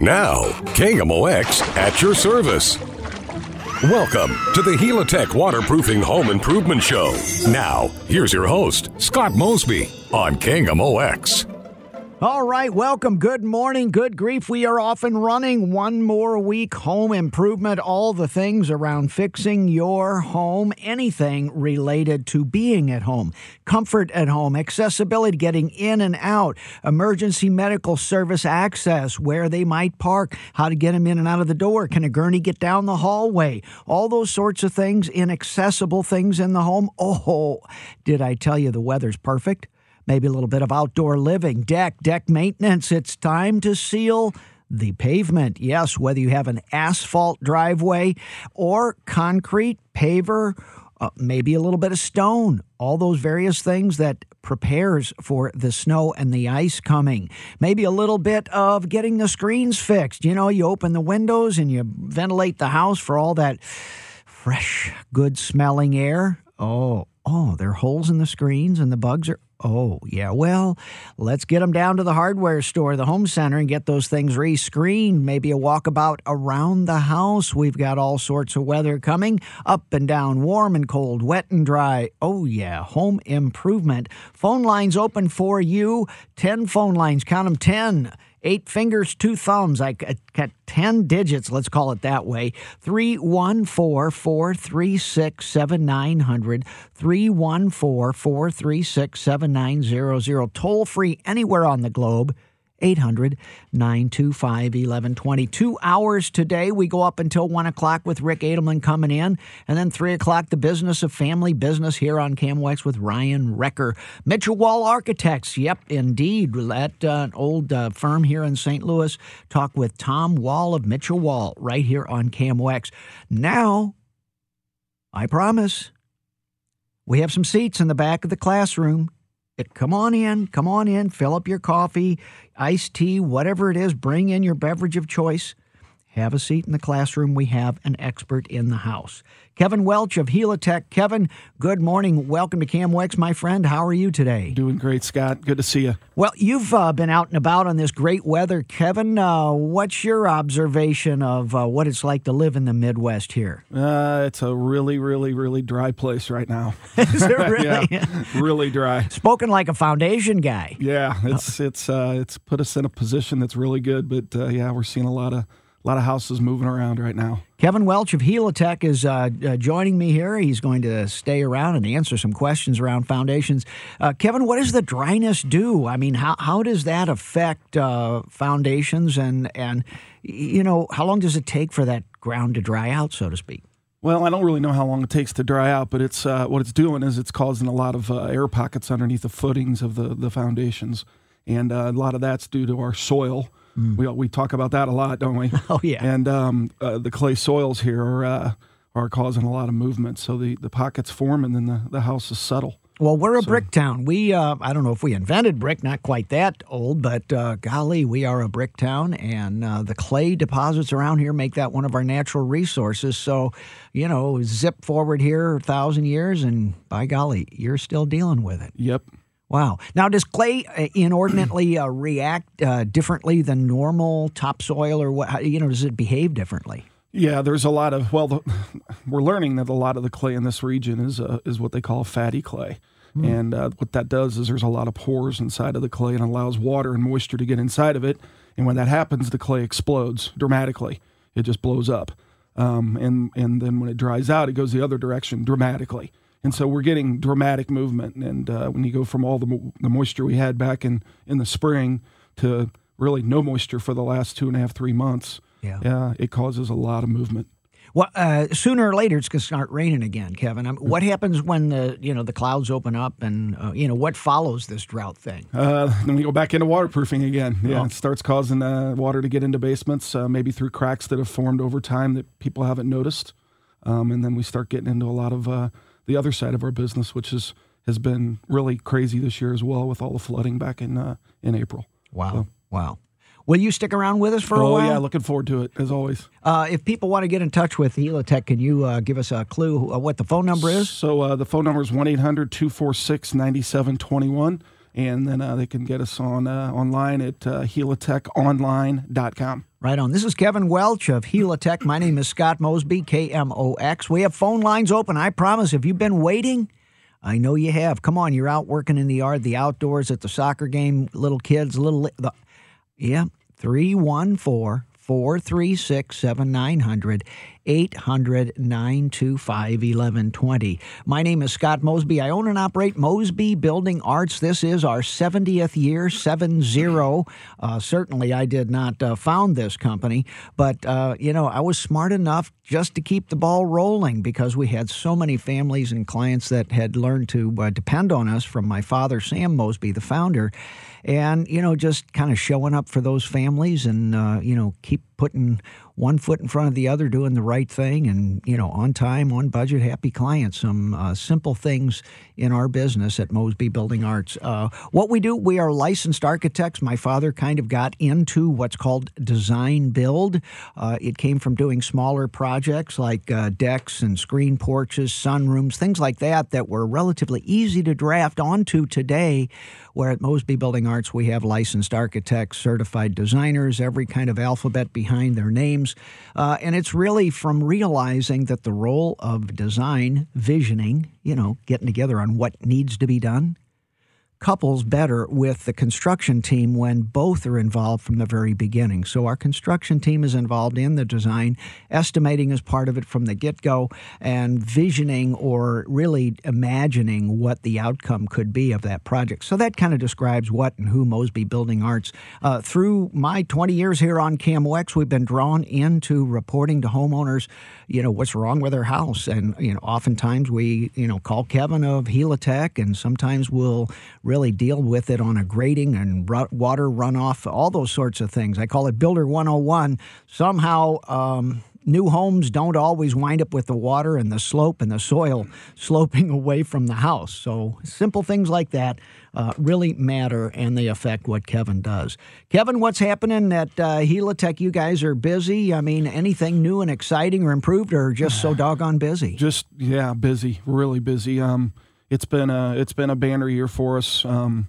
Now, KMOX at your service. Welcome to the Helitech Waterproofing Home Improvement Show. Now, here's your host, Scott Mosby on KMOX. All right, welcome. Good morning. Good grief. We are off and running. One more week. Home improvement, all the things around fixing your home, anything related to being at home, comfort at home, accessibility, getting in and out, emergency medical service access, where they might park, how to get them in and out of the door. Can a gurney get down the hallway? All those sorts of things, inaccessible things in the home. Oh, did I tell you the weather's perfect? Maybe a little bit of outdoor living, deck, deck maintenance. It's time to seal the pavement. Yes, whether you have an asphalt driveway or concrete paver, uh, maybe a little bit of stone, all those various things that prepares for the snow and the ice coming. Maybe a little bit of getting the screens fixed. You know, you open the windows and you ventilate the house for all that fresh, good smelling air. Oh, oh, there are holes in the screens and the bugs are Oh, yeah. Well, let's get them down to the hardware store, the home center, and get those things rescreened. Maybe a walkabout around the house. We've got all sorts of weather coming up and down, warm and cold, wet and dry. Oh, yeah. Home improvement. Phone lines open for you. 10 phone lines. Count them 10 eight fingers, two thumbs. I got 10 digits, let's call it that way. 314 436 7900. 314 436 7900. Toll free anywhere on the globe. 800 925 1120. Two hours today. We go up until 1 o'clock with Ric Edelman coming in. And then 3 o'clock, the business of family business here on KMOX with Ryan Recker. Mitchell Wall Architects. Yep, indeed. At uh, an old uh, firm here in St. Louis. Talk with Tom Wall of Mitchell Wall right here on KMOX. Now, I promise, we have some seats in the back of the classroom come on in, come on in, fill up your coffee, iced tea, whatever it is, bring in your beverage of choice. Have a seat in the classroom. We have an expert in the house. Kevin Welch of Helitech. Kevin, good morning. Welcome to KMOX, my friend. How are you today? Doing great, Scott. Good to see you. Well, you've uh, been out and about on this great weather. Kevin, uh, what's your observation of uh, what it's like to live in the Midwest here? Uh, it's a really, really, really dry place right now. Is it really? yeah, really dry. Spoken like a foundation guy. Yeah, it's it's uh, it's put us in a position that's really good. But uh, yeah, we're seeing a lot of lot of houses moving around right now. Kevin Welch of Helitech is uh, uh, joining me here. He's going to stay around and answer some questions around foundations. Uh, Kevin, what does the dryness do? I mean, how, how does that affect uh, foundations and, and, you know, how long does it take for that ground to dry out, so to speak? Well, I don't really know how long it takes to dry out, but it's uh, what it's doing is it's causing a lot of uh, air pockets underneath the footings of the, the foundations. And a lot of that's due to our soil Mm. We we talk about that a lot, don't we? Oh yeah. And um, uh, the clay soils here are uh, are causing a lot of movement, so the, the pockets form, and then the, the house is settle. Well, we're a so. brick town. We, uh, I don't know if we invented brick, not quite that old, but uh, golly, we are a brick town, and uh, the clay deposits around here make that one of our natural resources. So, you know, zip forward here a thousand years, and by golly, you're still dealing with it. Yep. Wow. Now, does clay uh, inordinately uh, react uh, differently than normal topsoil, or what? You know, does it behave differently? Yeah, there's a lot of well, the, we're learning that a lot of the clay in this region is uh, is what they call fatty clay, mm. and uh, what that does is there's a lot of pores inside of the clay and allows water and moisture to get inside of it, and when that happens, the clay explodes dramatically. It just blows up, um, and and then when it dries out, it goes the other direction dramatically. And so we're getting dramatic movement. And uh, when you go from all the, mo- the moisture we had back in, in the spring to really no moisture for the last two and a half, three months, yeah. Uh, it causes a lot of movement. Well, uh, sooner or later it's going to start raining again, Kevin. I mean, what happens when the you know the clouds open up, and uh, you know what follows this drought thing? Uh, then we go back into waterproofing again. Yeah, oh. it starts causing uh, water to get into basements, uh, maybe through cracks that have formed over time that people haven't noticed, um, and then we start getting into a lot of uh, the other side of our business, which is has been really crazy this year as well with all the flooding back in uh, in April. Wow, so. wow. Will you stick around with us for oh, a while? Oh yeah, looking forward to it as always. Uh, if people want to get in touch with Helitech, can you uh, give us a clue uh, what the phone number is? So uh, the phone number is 1 800 246 9721. And then uh, they can get us on uh, online at uh, helitechonline.com. Right on. This is Kevin Welch of Helitech. My name is Scott Mosby, KMOX. We have phone lines open. I promise if you've been waiting, I know you have. Come on, you're out working in the yard, the outdoors, at the soccer game, little kids, little. The, yeah, 314 436 7900. 800 925 1120. My name is Scott Mosby. I own and operate Mosby Building Arts. This is our 70th year, 7 0. Uh, certainly, I did not uh, found this company, but, uh, you know, I was smart enough just to keep the ball rolling because we had so many families and clients that had learned to uh, depend on us from my father, Sam Mosby, the founder and you know just kind of showing up for those families and uh, you know keep putting one foot in front of the other, doing the right thing, and you know, on time, on budget, happy clients. Some uh, simple things in our business at Mosby Building Arts. Uh, what we do, we are licensed architects. My father kind of got into what's called design build. Uh, it came from doing smaller projects like uh, decks and screen porches, sunrooms, things like that, that were relatively easy to draft onto today. Where at Mosby Building Arts, we have licensed architects, certified designers, every kind of alphabet behind their names. Uh, and it's really from realizing that the role of design, visioning, you know, getting together on what needs to be done, couples better with the construction team when both are involved from the very beginning. So our construction team is involved in the design, estimating is part of it from the get go, and visioning or really imagining what the outcome could be of that project. So that kind of describes what and who Mosby Building Arts. Uh, through my 20 years here on KMOX, we've been drawn into reporting to homeowners, you know, what's wrong with their house. And, you know, oftentimes we, you know, call Kevin of Helitech, and sometimes we'll really deal with it on a grading and water runoff, all those sorts of things. I call it Builder 101. Somehow, um, new homes don't always wind up with the water and the slope and the soil sloping away from the house. So simple things like that uh, really matter and they affect what Kevin does. Kevin, what's happening at uh, Helitech? You guys are busy. I mean, anything new and exciting or improved, or just so doggone busy? Just yeah, busy, really busy. Um, it's been a it's been a banner year for us, um,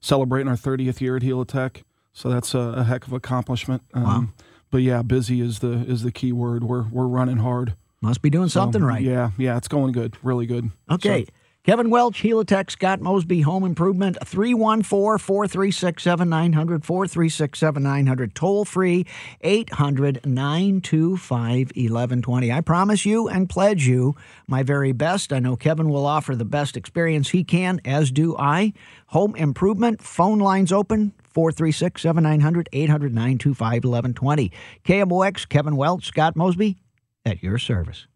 celebrating our 30th year at Helitech. So that's a, a heck of accomplishment. Um, wow. But yeah, busy is the is the key word. We're we're running hard. Must be doing so, something right. Yeah, yeah, it's going good, really good. Okay. So, Kevin Welch, Helitech, Scott Mosby, Home Improvement, 314 436 7900, 436 7900, toll free, 800 925 1120. I promise you and pledge you my very best. I know Kevin will offer the best experience he can, as do I. Home Improvement, phone lines open, 436 7900, 800 925 1120. KMOX, Kevin Welch, Scott Mosby, at your service.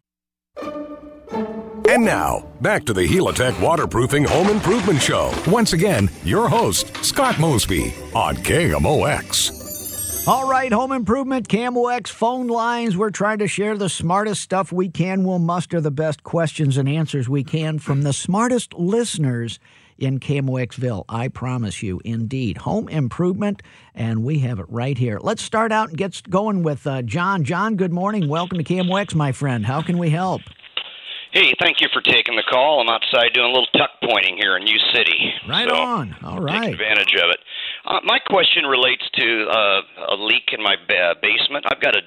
And now, back to the Helitech Waterproofing Home Improvement Show. Once again, your host, Scott Mosby on KMOX. All right, home improvement, KMOX phone lines. We're trying to share the smartest stuff we can. We'll muster the best questions and answers we can from the smartest listeners in KMOXville. I promise you, indeed. Home improvement, and we have it right here. Let's start out and get going with uh, John. John, good morning. Welcome to KMOX, my friend. How can we help? Hey, thank you for taking the call. I'm outside doing a little tuck pointing here in U City. Right so on. All right. Take advantage of it. Uh, my question relates to uh, a leak in my ba- basement. I've got a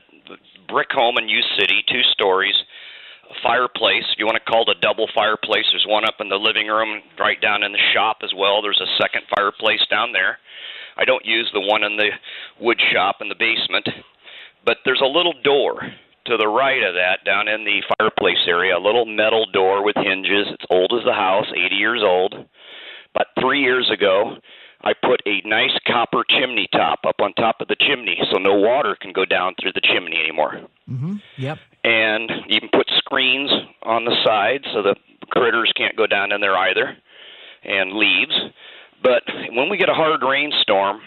brick home in U City, two stories, fireplace. If you want to call it a double fireplace, there's one up in the living room, right down in the shop as well. There's a second fireplace down there. I don't use the one in the wood shop in the basement, but there's a little door to the right of that, down in the fireplace area, a little metal door with hinges. It's old as the house, 80 years old. About three years ago, I put a nice copper chimney top up on top of the chimney so no water can go down through the chimney anymore. Mm-hmm. Yep. And even put screens on the side so the critters can't go down in there either, and leaves. But when we get a hard rainstorm,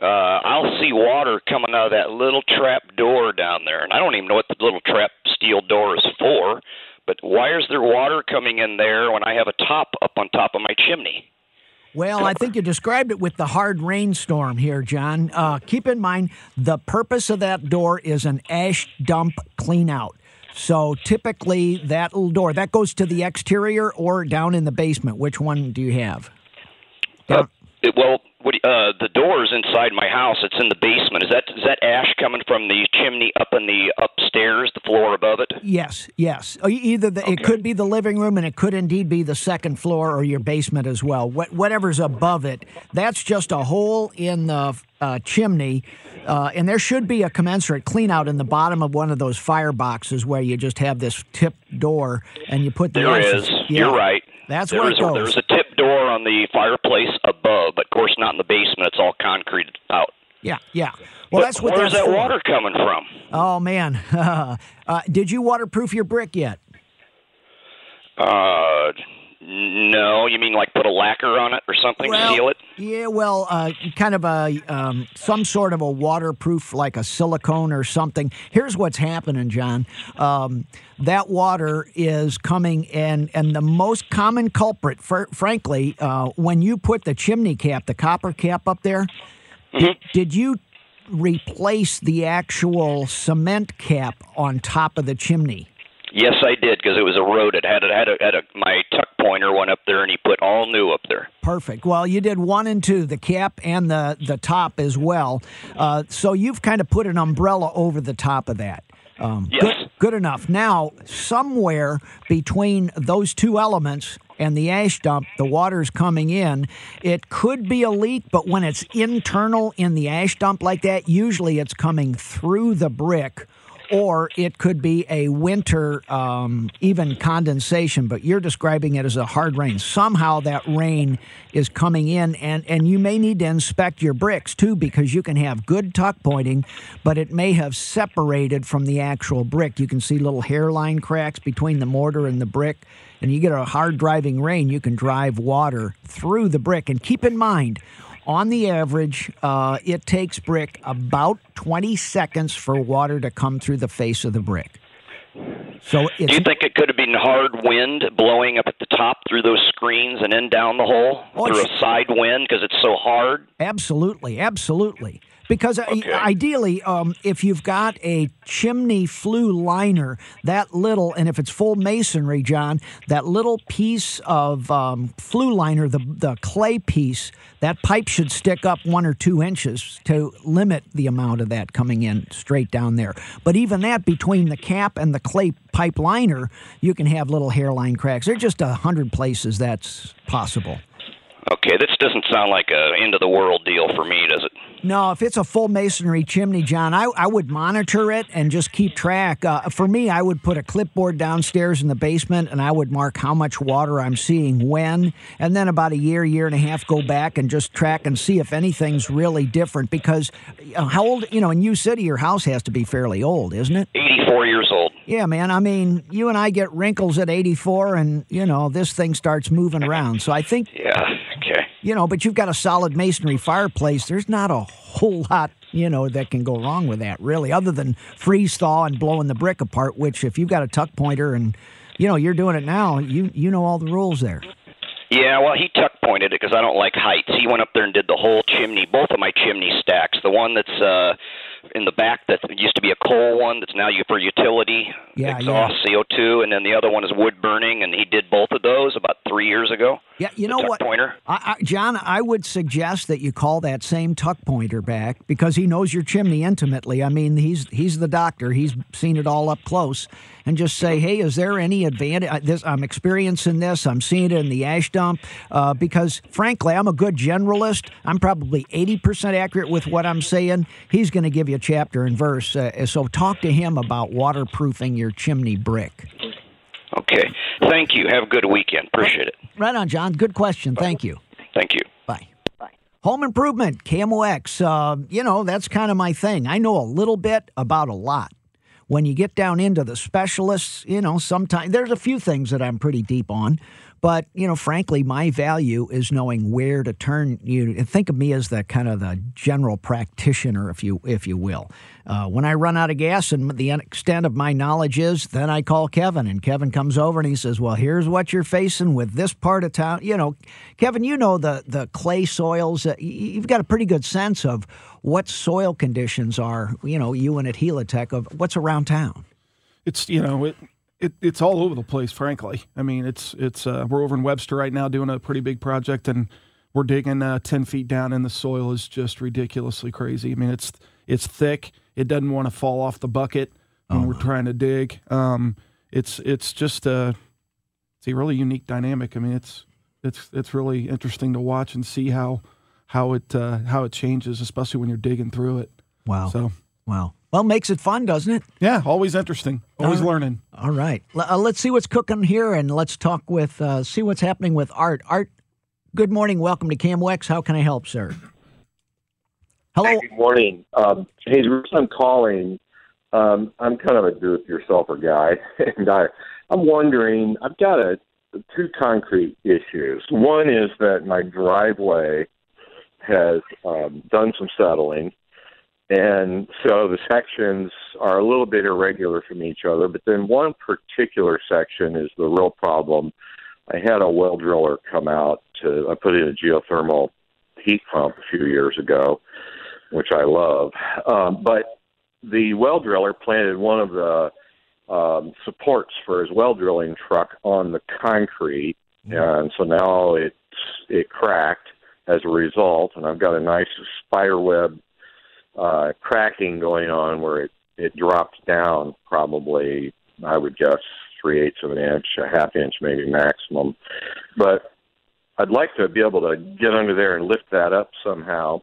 uh, I'll see water coming out of that little trap door down there, and I don't even know what the little trap steel door is for. But why is there water coming in there when I have a top up on top of my chimney? Well, I think you described it with the hard rainstorm here, John. Uh, keep in mind the purpose of that door is an ash dump clean out. So typically, that little door that goes to the exterior or down in the basement. Which one do you have? Count. It, well, what, uh, the doors inside my house. It's in the basement. Is that is that ash coming from the chimney up in the upstairs, the floor above it? Yes, yes. Uh, Either the, it could be the living room, and it could indeed be the second floor or your basement as well. What, whatever's above it, that's just a hole in the uh, chimney, uh, and there should be a commensurate clean out in the bottom of one of those fire boxes where you just have this tip door and you put the. There ashes- is. Yeah. You're right. That's There where is it goes. Door on the fireplace above, but of course not in the basement. It's all concrete out. Yeah, yeah. Well, But that's what where's that for. water coming from? Oh man, uh, did you waterproof your brick yet? Uh, no. You mean like put a lacquer on it or something to seal it? Yeah, well, uh, kind of a um, some sort of a waterproof, like a silicone or something. Here's what's happening, John. Um, that water is coming in, and the most common culprit, fr- frankly, uh, when you put the chimney cap, the copper cap up there, did, did you replace the actual cement cap on top of the chimney? Yes, I did because it was eroded. Had it had a, had a my tuck pointer went up there and he put all new up there. Perfect. Well, you did one and two, the cap and the the top as well. Uh, so you've kind of put an umbrella over the top of that. Um, Yes. Good, good enough. Now, somewhere between those two elements and the ash dump, the water's coming in. It could be a leak, but when it's internal in the ash dump like that, usually it's coming through the brick or it could be a winter, um, even condensation, but you're describing it as a hard rain. Somehow that rain is coming in, and, and you may need to inspect your bricks too because you can have good tuck pointing, but it may have separated from the actual brick. You can see little hairline cracks between the mortar and the brick, and you get a hard driving rain, you can drive water through the brick. And keep in mind, on the average, uh, it takes brick about 20 seconds for water to come through the face of the brick. So Do you think it could have been hard wind blowing up at the top through those screens and then down the hole Oh, through a side wind because it's so hard? Absolutely, absolutely. Because uh, Okay. ideally, um, if you've got a chimney flue liner, that little, and if it's full masonry, John, that little piece of um, flue liner, the the clay piece, that pipe should stick up one or two inches to limit the amount of that coming in straight down there. But even that, between the cap and the clay pipe liner, you can have little hairline cracks. There's just a hundred places that's possible. Okay, this doesn't sound like a end of the world deal for me, does it? No, if it's a full masonry chimney, John, I, I would monitor it and just keep track. Uh, for me, I would put a clipboard downstairs in the basement and I would mark how much water I'm seeing when. And then about a year, year and a half, go back and just track and see if anything's really different. Because uh, how old, you know, in U City, your house has to be fairly old, isn't it? 84 years old. Yeah, man. I mean, you and I get wrinkles at 84 and, you know, this thing starts moving around. So I think Yeah. You know, but you've got a solid masonry fireplace. There's not a whole lot, you know, that can go wrong with that, really, other than freeze thaw and blowing the brick apart. Which, if you've got a tuck pointer and you know you're doing it now, you you know all the rules there. Yeah, well, he tuck pointed it because I don't like heights. He went up there and did the whole chimney, both of my chimney stacks. The one that's uh in the back that used to be a coal one that's now for utility Yeah, exhaust CO2, and then the other one is wood burning, and he did both of those about three years ago. Yeah, you know what, pointer. I, I, John, I would suggest that you call that same tuck pointer back because he knows your chimney intimately. I mean, he's he's the doctor. He's seen it all up close, and just say, hey, is there any advantage? I- This I'm experiencing this. I'm seeing it in the ash dump uh, because, frankly, I'm a good generalist. I'm probably 80 percent accurate with what I'm saying. He's going to give you a chapter and verse. Uh, so talk to him about waterproofing your chimney brick. Okay. Thank you. Have a good weekend. Appreciate it. Right on, John. Good question. Thank you. Thank you. Bye. Bye. Home improvement, KMOX. Uh, you know, that's kind of my thing. I know a little bit about a lot. When you get down into the specialists, you know, sometimes there's a few things that I'm pretty deep on. But, you know, frankly, my value is knowing where to turn you. Think of me as the kind of the general practitioner, if you if you will. Uh, when I run out of gas and the extent of my knowledge is, then I call Kevin, and Kevin comes over and he says, "Well, here's what you're facing with this part of town." You know, Kevin, you know the the clay soils. Uh, you've got a pretty good sense of what soil conditions are. You know, you and at Helitech of what's around town. It's you know it, it it's all over the place. Frankly, I mean it's it's uh, we're over in Webster right now doing a pretty big project, and we're digging uh, ten feet down in the soil is just ridiculously crazy. I mean, it's it's thick. It doesn't want to fall off the bucket when Oh, we're trying to dig. Um, it's it's just a it's a really unique dynamic. I mean, it's it's it's really interesting to watch and see how how it uh, how it changes, especially when you're digging through it. Wow. So Wow. Well, makes it fun, doesn't it? yeah, always interesting, always Uh, learning. All right. L- uh, let's see what's cooking here and let's talk with, uh, see what's happening with Art. Art, good morning. Welcome to KMOX. How can I help, sir? Hello. Hey, good morning. Um, hey, I'm calling, um, I'm kind of a do-it-yourselfer guy, and I, I'm wondering. I've got a two concrete issues. One is that my driveway has um, done some settling, and so the sections are a little bit irregular from each other. But then one particular section is the real problem. I had a well driller come out to. I put in a geothermal heat pump a few years ago which I love. Um, but the well driller planted one of the um, supports for his well drilling truck on the concrete, and so now it's it cracked as a result, and I've got a nice spider web uh, cracking going on where it it dropped down probably I would guess three eighths of an inch, a half inch maybe maximum, but I'd like to be able to get under there and lift that up somehow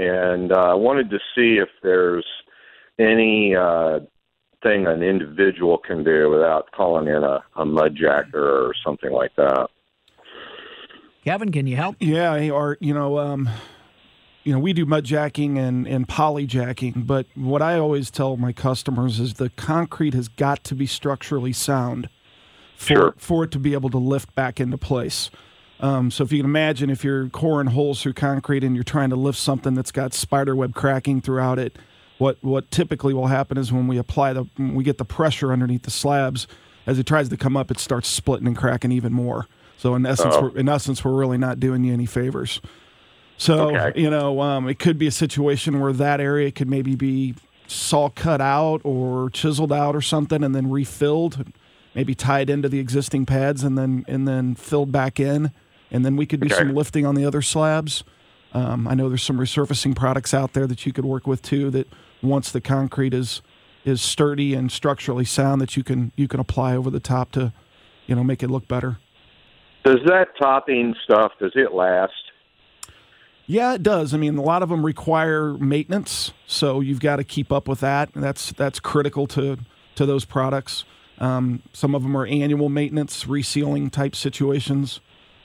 and uh, I wanted to see if there's any uh, thing an individual can do without calling in a, a mud jacker or something like that. Kevin, can you help? Yeah, hey, Art, you know, um, you know, we do mud jacking and, and poly jacking, but what I always tell my customers is the concrete has got to be structurally sound for, Sure. for it to be able to lift back into place. Um, so if you can imagine if you're coring holes through concrete and you're trying to lift something that's got spider web cracking throughout it, what what typically will happen is when we apply the when we get the pressure underneath the slabs, as it tries to come up, it starts splitting and cracking even more. So in essence, Oh. we're, in essence, we're really not doing you any favors. So Okay. you know, um, it could be a situation where that area could maybe be saw cut out or chiseled out or something, and then refilled, maybe tied into the existing pads, and then and then filled back in, and then we could do Okay. some lifting on the other slabs. Um, I know there's some resurfacing products out there that you could work with too. That once the concrete is is sturdy and structurally sound, that you can you can apply over the top to, you know, make it look better. Does that topping stuff does it last? Yeah, it does. I mean, a lot of them require maintenance, so you've got to keep up with that. That's that's critical to to those products. Um, some of them are annual maintenance, resealing type situations.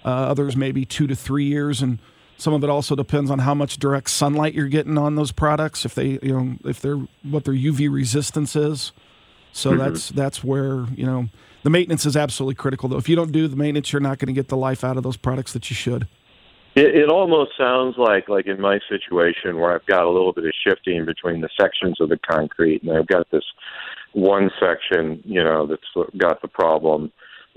Uh, others maybe two to three years, and some of it also depends on how much direct sunlight you're getting on those products. If they, you know, if they're what their UV resistance is. So that's that's where you know the maintenance is absolutely critical. Though, if you don't do the maintenance, you're not going to get the life out of those products that you should. It, it almost sounds like like in my situation where I've got a little bit of shifting between the sections of the concrete, and I've got this one section, you know, that's got the problem.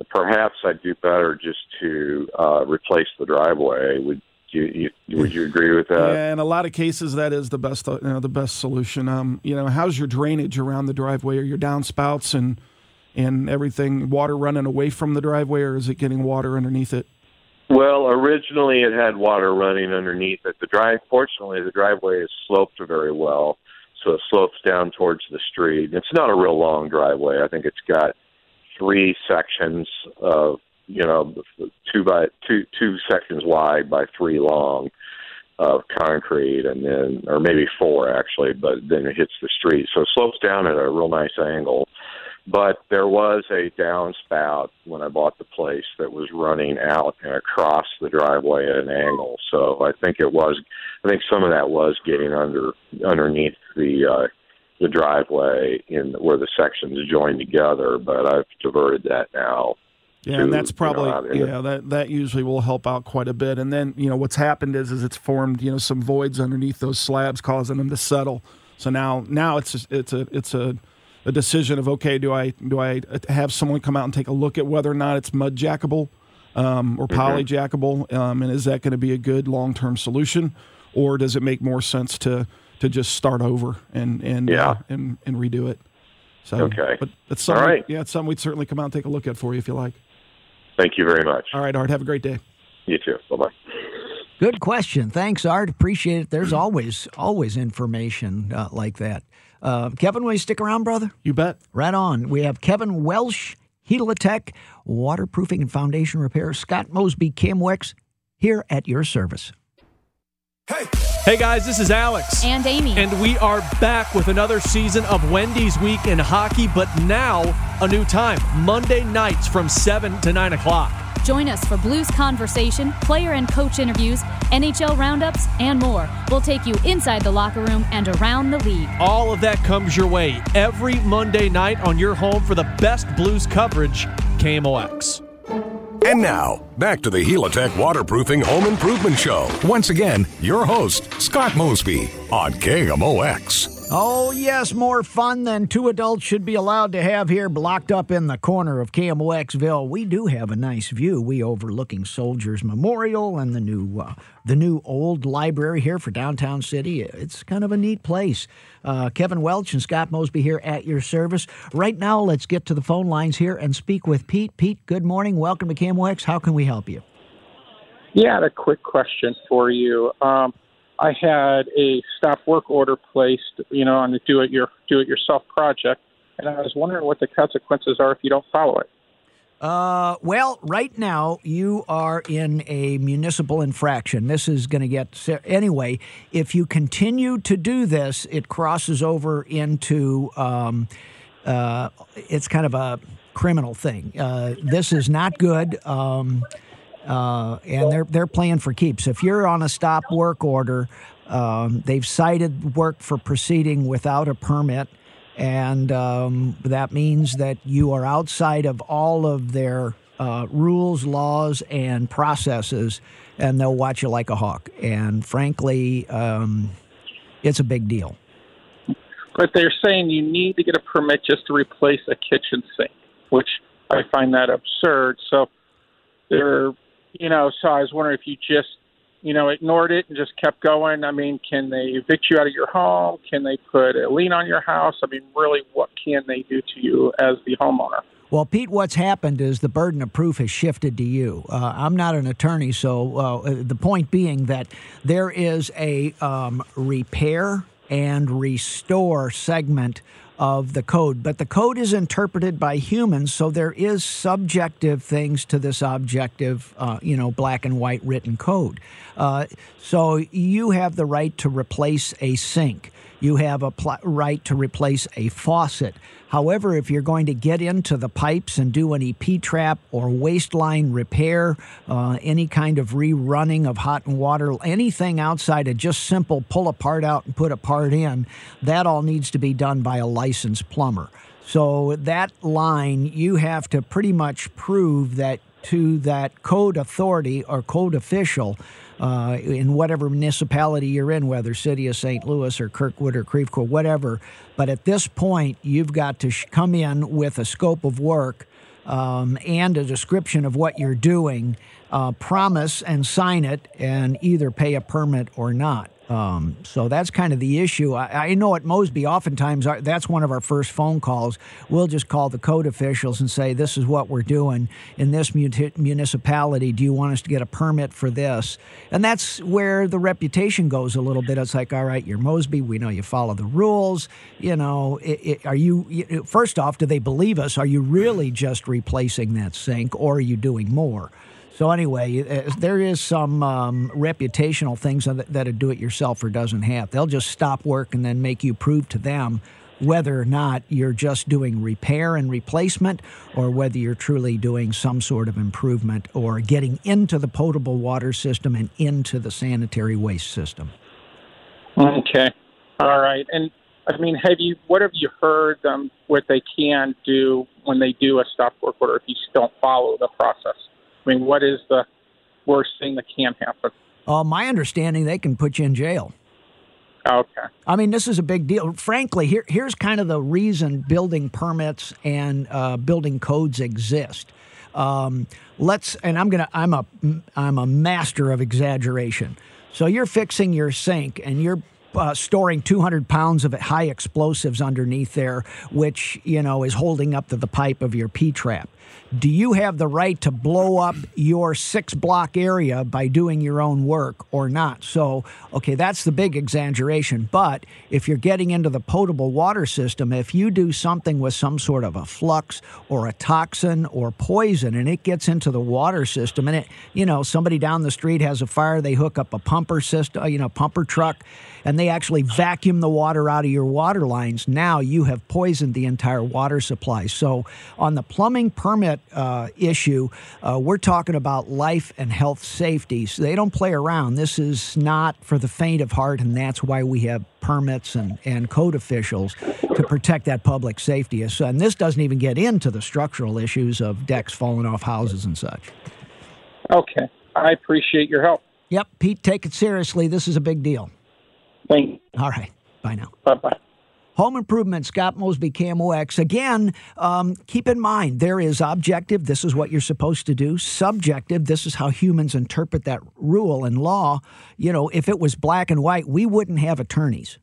Perhaps I'd do better just to uh, replace the driveway. Would you, you would you agree with that? yeah, in a lot of cases, that is the best, uh, you know, the best solution. Um, you know, how's your drainage around the driveway? or your downspouts and and everything water running away from the driveway, or is it getting water underneath it? Well, originally it had water running underneath it. The drive, fortunately, the driveway is sloped very well, so it slopes down towards the street. It's not a real long driveway. I think it's got three sections of, you know, two by two two sections wide by three long of concrete, and then or maybe four actually, but then it hits the street, so it slopes down at a real nice angle but there was a downspout when I bought the place that was running out and across the driveway at an angle. So I think it was, I think some of that was getting under underneath the uh, the driveway in where the sections join together. But I've diverted that now. Yeah, and that's you know, probably in the- yeah that that usually will help out quite a bit. And then you know what's happened is is it's formed you know some voids underneath those slabs, causing them to settle. So now now it's just, it's a it's a a decision of okay, do I do I have someone come out and take a look at whether or not it's mud jackable um, or poly jackable, um, and is that going to be a good long term solution, or does it make more sense to to just start over and and Yeah. uh, and and redo it? So Okay. but that's something. All right. Yeah, it's something we'd certainly come out and take a look at for you if you like. Thank you very much. All right, Art. Have a great day. You too. Bye bye. Good question. Thanks, Art. Appreciate it. There's always always information uh, like that. Uh, Kevin, will you stick around, brother? You bet. Right on. We have Kevin Welch, Helitech, waterproofing and foundation repair. Scott Mosby, KMOX, here at your service. Hey guys, this is Alex. And Amy. And we are back with another season of Wendy's Week in hockey, but now a new time Monday nights from 7 to 9 o'clock. Join us for Blues Conversation, player and coach interviews, NHL roundups, and more. We'll take you inside the locker room and around the league. All of that comes your way every Monday night on your home for the best Blues coverage, KMOX. And now, back to the Helitech Waterproofing Home Improvement Show. Once again, your host, Scott Mosby on KMOX. Oh, yes, more fun than two adults should be allowed to have here, blocked up in the corner of KMOXville. We do have a nice view. We overlooking Soldiers Memorial and the new, uh, the new old library here for downtown city. It's kind of a neat place. Uh, Kevin Welch and Scott Mosby here at your service. Right now, let's get to the phone lines here and speak with Pete. Pete, good morning. Welcome to KMOX. How can we help you? Yeah, I had a quick question for you. Um, I had a stop work order placed, you know, on the do it your do it yourself project, and I was wondering what the consequences are if you don't follow it. Uh, well, right now you are in a municipal infraction. This is going to get anyway. If you continue to do this, it crosses over into um, uh, it's kind of a criminal thing. Uh, this is not good. Um, uh, and they're they're playing for keeps. If you're on a stop work order, um, they've cited work for proceeding without a permit, and um, that means that you are outside of all of their uh, rules, laws, and processes, and they'll watch you like a hawk. And frankly, um, it's a big deal. But they're saying you need to get a permit just to replace a kitchen sink, which I find that absurd. So they're you know, so I was wondering if you just, you know, ignored it and just kept going. I mean, can they evict you out of your home? Can they put a lien on your house? I mean, really, what can they do to you as the homeowner? Well, Pete, what's happened is the burden of proof has shifted to you. Uh, I'm not an attorney, so uh, the point being that there is a um, repair and restore segment of the code. But the code is interpreted by humans, so there is subjective things to this objective, uh, you know, black and white written code. Uh, so you have the right to replace a sink. You have a pl- right to replace a faucet. However, if you're going to get into the pipes and do any P trap or waste line repair, uh, any kind of rerunning of hot and water, anything outside of just simple pull a part out and put a part in, that all needs to be done by a licensed plumber. So that line, you have to pretty much prove that to that code authority or code official uh, in whatever municipality you're in, whether city of St. Louis or Kirkwood or Creve whatever. But at this point, you've got to sh- come in with a scope of work um, and a description of what you're doing, uh, promise and sign it, and either pay a permit or not. Um, so that's kind of the issue. I, I know at Mosby, oftentimes our, that's one of our first phone calls. We'll just call the code officials and say, "This is what we're doing in this municipality. Do you want us to get a permit for this?" And that's where the reputation goes a little bit. It's like, "All right, you're Mosby. We know you follow the rules. You know, it, it, are you? First off, do they believe us? Are you really just replacing that sink, or are you doing more?" So anyway, uh, there is some um, reputational things that a do-it-yourselfer doesn't have. They'll just stop work and then make you prove to them whether or not you're just doing repair and replacement or whether you're truly doing some sort of improvement or getting into the potable water system and into the sanitary waste system. Okay. All right. And I mean, have you what have you heard um, what they can do when they do a stop work order if you don't follow the process? I mean, what is the worst thing that can happen? Uh, my understanding, they can put you in jail. Okay. I mean, this is a big deal. Frankly, here, here's kind of the reason building permits and uh, building codes exist. Um, let's, and I'm gonna, I'm a, I'm a master of exaggeration. So you're fixing your sink and you're uh, storing 200 pounds of high explosives underneath there, which you know is holding up to the pipe of your P trap. Do you have the right to blow up your six block area by doing your own work or not? So, okay, that's the big exaggeration. But if you're getting into the potable water system, if you do something with some sort of a flux or a toxin or poison and it gets into the water system and it, you know, somebody down the street has a fire, they hook up a pumper system, uh, you know, pumper truck, and they actually vacuum the water out of your water lines. Now you have poisoned the entire water supply. So, on the plumbing permit uh, issue, uh, we're talking about life and health safety. So they don't play around. This is not for the faint of heart, and that's why we have permits and, and code officials to protect that public safety. So, and this doesn't even get into the structural issues of decks falling off houses and such. Okay. I appreciate your help. Yep, Pete, take it seriously. This is a big deal. Thank you. All right. Bye now. Bye bye. Home Improvement, Scott Mosby, KMOX. Again, um, keep in mind there is objective, this is what you're supposed to do. Subjective, this is how humans interpret that rule and law. You know, if it was black and white, we wouldn't have attorneys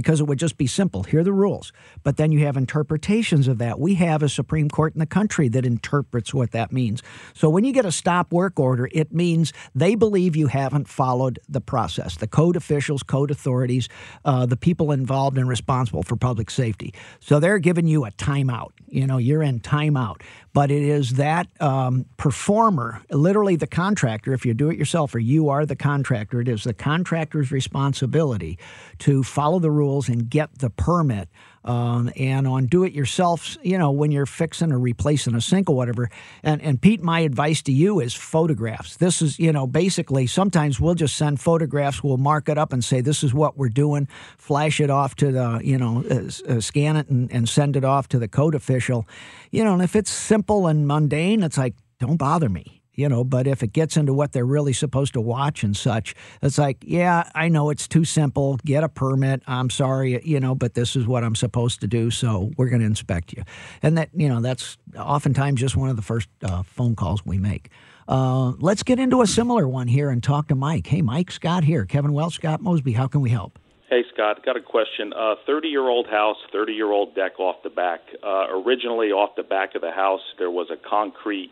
because it would just be simple. Here are the rules. But then you have interpretations of that. We have a Supreme Court in the country that interprets what that means. So when you get a stop work order, it means they believe you haven't followed the process. The code officials, code authorities, uh, the people involved and responsible for public safety. So they're giving you a timeout. You know, you're in timeout. But it is that um, performer, literally the contractor, if you do it yourself or you are the contractor, it is the contractor's responsibility to follow the rules and get the permit. Um, and on do it yourself, you know, when you're fixing or replacing a sink or whatever. And, and Pete, my advice to you is photographs. This is, you know, basically sometimes we'll just send photographs, we'll mark it up and say, this is what we're doing, flash it off to the, you know, uh, uh, scan it and, and send it off to the code official. You know, and if it's simple and mundane, it's like, don't bother me you know but if it gets into what they're really supposed to watch and such it's like yeah i know it's too simple. Get a permit. I'm sorry you know but this is what i'm supposed to do so we're going to inspect you. And that you know that's oftentimes just one of the first uh, phone calls we make. Uh, let's get into a similar one here and talk to mike. Hey mike scott here. Kevin welch scott mosby how can we help? Hey, Scott, got a question. 30 uh, year old house, 30 year old deck off the back. Uh, originally, off the back of the house, there was a concrete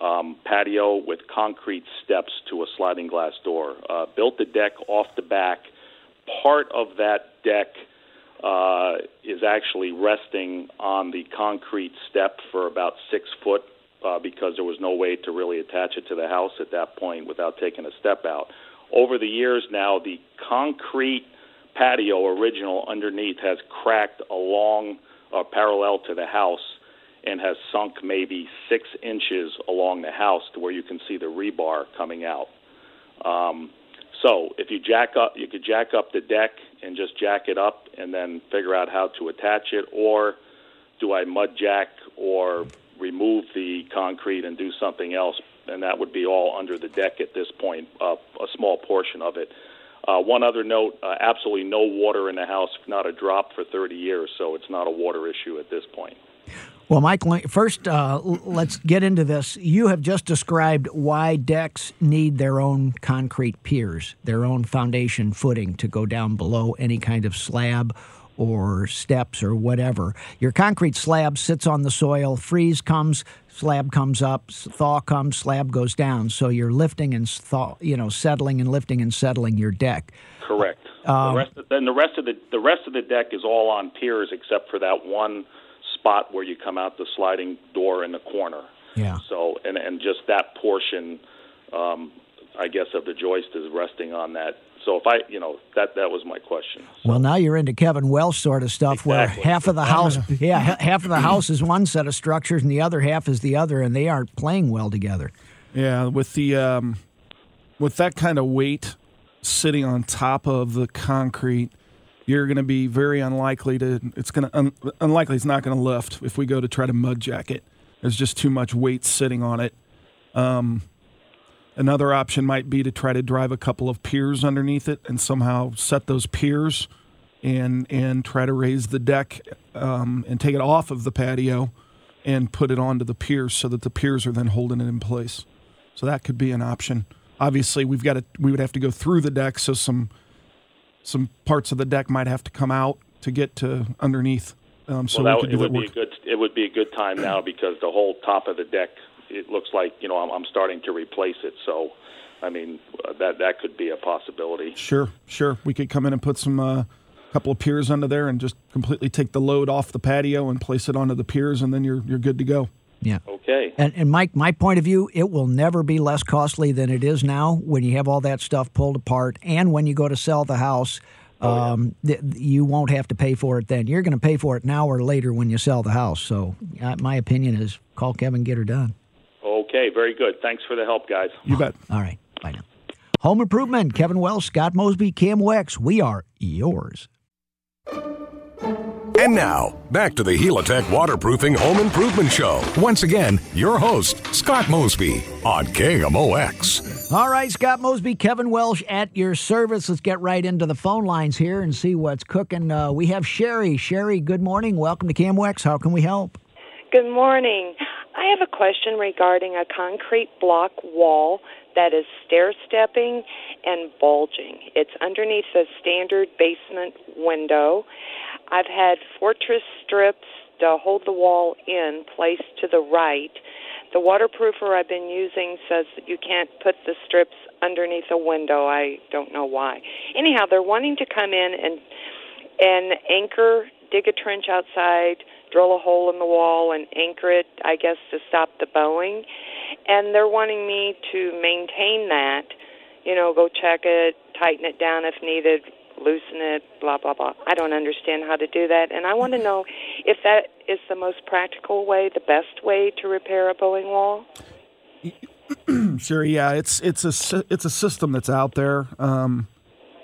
um, patio with concrete steps to a sliding glass door. Uh, built the deck off the back. Part of that deck uh, is actually resting on the concrete step for about six foot uh, because there was no way to really attach it to the house at that point without taking a step out. Over the years now, the concrete patio original underneath has cracked along uh, parallel to the house and has sunk maybe six inches along the house to where you can see the rebar coming out. Um, so if you jack up, you could jack up the deck and just jack it up and then figure out how to attach it, or do I mud jack or remove the concrete and do something else? And that would be all under the deck at this point, uh, a small portion of it. Uh, one other note: uh, absolutely no water in the house, not a drop for 30 years, so it's not a water issue at this point. Well, Mike, first, uh, let's get into this. You have just described why decks need their own concrete piers, their own foundation footing to go down below any kind of slab or steps or whatever. Your concrete slab sits on the soil, freeze comes, slab comes up, thaw comes, slab goes down. So you're lifting and thaw, you know, settling and lifting and settling your deck. Correct. Um, the rest of, then the rest of the the rest of the deck is all on piers except for that one spot where you come out the sliding door in the corner. Yeah. So and and just that portion, um, I guess, of the joist is resting on that. So if I, you know, that that was my question. So. Well, now you're into Kevin Welch sort of stuff, exactly. where half of the house, yeah, half of the house is one set of structures, and the other half is the other, and they aren't playing well together. Yeah, with the um, with that kind of weight sitting on top of the concrete, you're going to be very unlikely to. It's going to un, unlikely it's not going to lift if we go to try to mud jack it. There's just too much weight sitting on it. Um, another option might be to try to drive a couple of piers underneath it and somehow set those piers and and try to raise the deck um, and take it off of the patio and put it onto the piers so that the piers are then holding it in place. So that could be an option. Obviously, we've got to we would have to go through the deck, so some some parts of the deck might have to come out to get to underneath. Um, so well, we could do it would that be a good it would be a good time now because the whole top of the deck it looks like you know I'm, I'm starting to replace it. So, I mean uh, that that could be a possibility. Sure, sure. We could come in and put some uh, couple of piers under there and just completely take the load off the patio and place it onto the piers, and then you're you're good to go. Yeah. Okay. And, and Mike, my point of view, it will never be less costly than it is now when you have all that stuff pulled apart, and when you go to sell the house. Um, th- you won't have to pay for it then. You're going to pay for it now or later when you sell the house. So, uh, my opinion is call Kevin, get her done. Okay, very good. Thanks for the help, guys. You bet. All right. Bye now. Home Improvement, Kevin Welch, Scott Mosby, KMOX. We are yours. And now, back to the Helitech Waterproofing Home Improvement Show. Once again, your host, Scott Mosby on KMOX. All right, Scott Mosby, Kevin Welch at your service. Let's get right into the phone lines here and see what's cooking. Uh, we have Sherry. Sherry, good morning. Welcome to KMOX. How can we help? Good morning. I have a question regarding a concrete block wall that is stair stepping and bulging. It's underneath a standard basement window. I've had fortress strips to hold the wall in placed to the right. The waterproofer I've been using says that you can't put the strips underneath a window. I don't know why. Anyhow, they're wanting to come in and and anchor, dig a trench outside, drill a hole in the wall and anchor it, I guess, to stop the bowing. And they're wanting me to maintain that, you know, go check it, tighten it down if needed, loosen it, blah, blah, blah. I don't understand how to do that. And I want to know if that is the most practical way, the best way to repair a bowing wall. Sure, yeah, it's it's a it's a system that's out there. Um,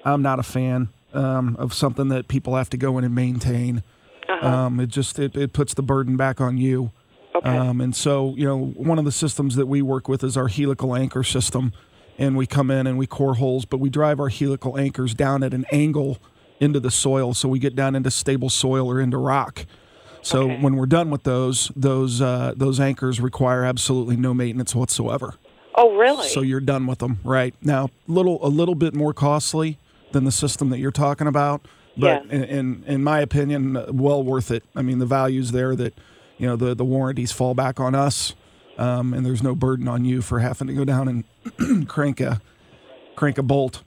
I'm not a fan um, of something that people have to go in and maintain. Um, it just it, it puts the burden back on you. Um, and so you know one of the systems that we work with is our helical anchor system, and we come in and we core holes, but we drive our helical anchors down at an angle into the soil, so we get down into stable soil or into rock. So when we're done with those, those uh, those anchors require absolutely no maintenance whatsoever. Oh, really? So you're done with them, right? Now, little a little bit more costly than the system that you're talking about, but in, in in my opinion, uh, well worth it. I mean, the value's there that you know the the warranties fall back on us, um, and there's no burden on you for having to go down and crank a crank a bolt.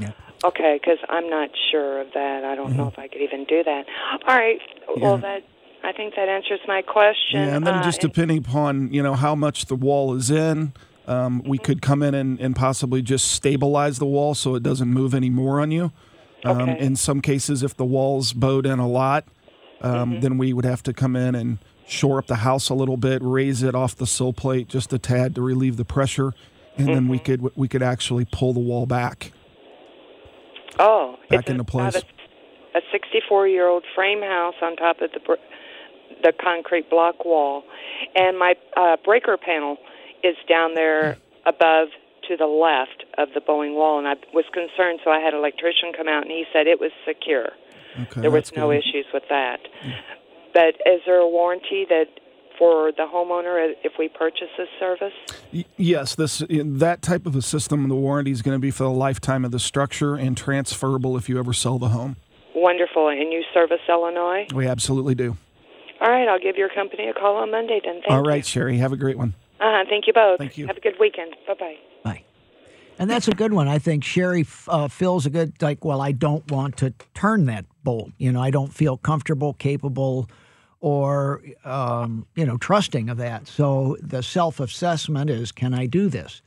Yeah. Okay, because I'm not sure of that. I don't know if I could even do that. All right. Well, Mm-hmm. Yeah. that I think that answers my question. Yeah, and then Uh, just depending upon you know how much the wall is in, um, we could come in and, and possibly just stabilize the wall so it doesn't move anymore on you. Um, Okay. In some cases, if the wall's bowed in a lot, um, then we would have to come in and shore up the house a little bit, raise it off the sill plate just a tad to relieve the pressure, and then we mm-hmm. could we could actually pull the wall back. oh, back it's into place. A 64 year old frame house on top of the br- the concrete block wall, and my uh, breaker panel is down there mm. above to the left of the bowing wall, and I was concerned, so I had an electrician come out, and he said it was secure. Okay, there was no good. issues with that. Mm. But is there a warranty that for the homeowner if we purchase this service? Yes, this that type of a system, the warranty is going to be for the lifetime of the structure and transferable if you ever sell the home. Wonderful. And you service Illinois? We absolutely do. All right, I'll give your company a call on Monday then. Thank All right, Sherry, have a great one. you. Uh-huh, thank you both. Thank you. Have a good weekend. Bye-bye. Bye. And that's a good one. I think Sherry f- uh, feels a good, like, well, I don't want to turn that bolt. You know, I don't feel comfortable, capable, or, um, you know, trusting of that. So the self assessment is can I do this?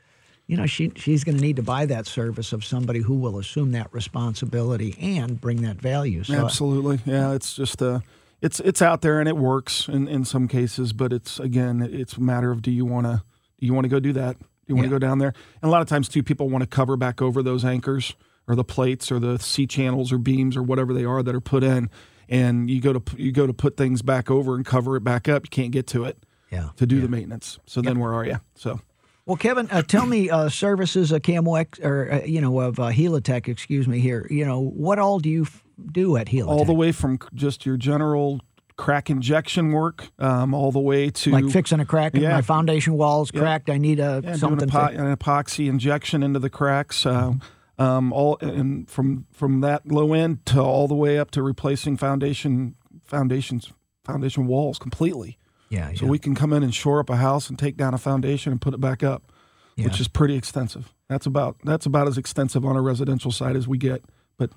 You know, she, she's going to need to buy that service of somebody who will assume that responsibility and bring that value. So, Absolutely, yeah. It's just uh, it's it's out there and it works in, in some cases, but it's again, it's a matter of do you want to do you want to go do that? Do you want to Yeah. go down there? And a lot of times too, people want to cover back over those anchors or the plates or the C channels or beams or whatever they are that are put in, and you go to you go to put things back over and cover it back up. You can't get to it. Yeah. To do the maintenance. So then where are you? So. Well, Kevin, uh, tell me uh, services of KMOX or uh, you know of uh, Helitech, excuse me here. You know what all do you f- do at Helitech? all the way from just your general crack injection work, um, all the way to like fixing a crack in Yeah. my foundation wall's Yeah. cracked. I need a yeah, something. doing epo- an epoxy injection into the cracks. Uh, um, all and from from that low end to all the way up to replacing foundation foundations foundation walls completely. Yeah. So yeah. we can come in and shore up a house and take down a foundation and put it back up, Yeah. which is pretty extensive. That's about that's about as extensive on a residential side as we get. But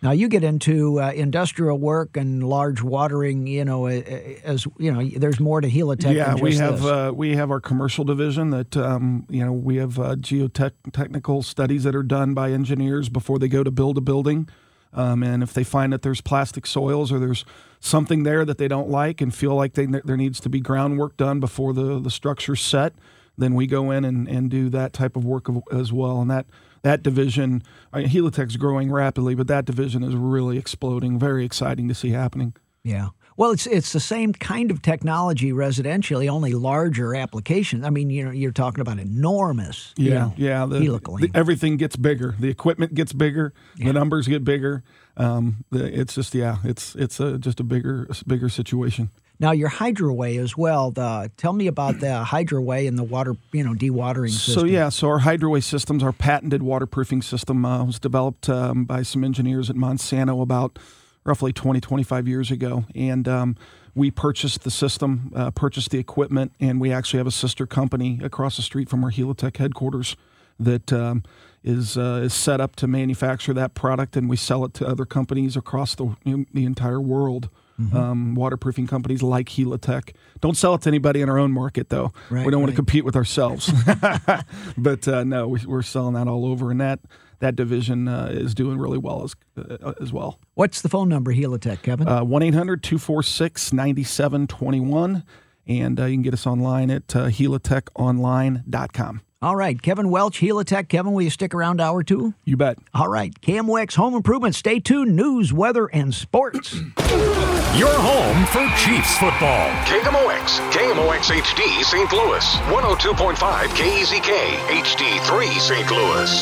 Now you get into uh, industrial work and large watering. You know, as you know, there's more to Helitech. yeah, than we have uh, we have our commercial division that um, you know we have uh, geotech technical studies that are done by engineers before they go to build a building. Um, and if they find that there's plastic soils or there's something there that they don't like and feel like they, there needs to be groundwork done before the, the structure's set, then we go in and, and do that type of work as well. And that that division, I mean, Helitech's growing rapidly, but that division is really exploding. Very exciting to see happening. Yeah. Well, it's it's the same kind of technology residentially, only larger application. I mean, you know, you're talking about enormous. you Yeah, know, yeah. The, helical. the- everything gets bigger. The equipment gets bigger. The numbers get bigger. Um, it's just yeah, it's it's a, just a bigger bigger situation. now your hydroway as well. The, tell me about the hydroway and the water, you know, dewatering system. So yeah, so our hydroway systems, our patented waterproofing system, uh, was developed um, by some engineers at Monsanto about roughly 20, 25 years ago, and um, we purchased the system, uh, purchased the equipment, and we actually have a sister company across the street from our Helitech headquarters that um, is uh, is set up to manufacture that product, and we sell it to other companies across the the entire world. Um, waterproofing companies like Helitech. Don't sell it to anybody in our own market, though. Right, we don't want to compete with ourselves. but uh, no, we, we're selling that all over, and that that division uh, is doing really well as uh, as well. What's the phone number, Helitech, Kevin? Uh, One 9721 and uh, you can get us online at uh, helitechonline.com. All right, Kevin Welch, Helitech. Kevin, will you stick around hour two? You bet. All right, KMOX Home Improvement. Stay tuned. News, weather, and sports. Your home for Chiefs football. KMOX, KMOX HD St. Louis, 102.5 KEZK, HD3 St. Louis.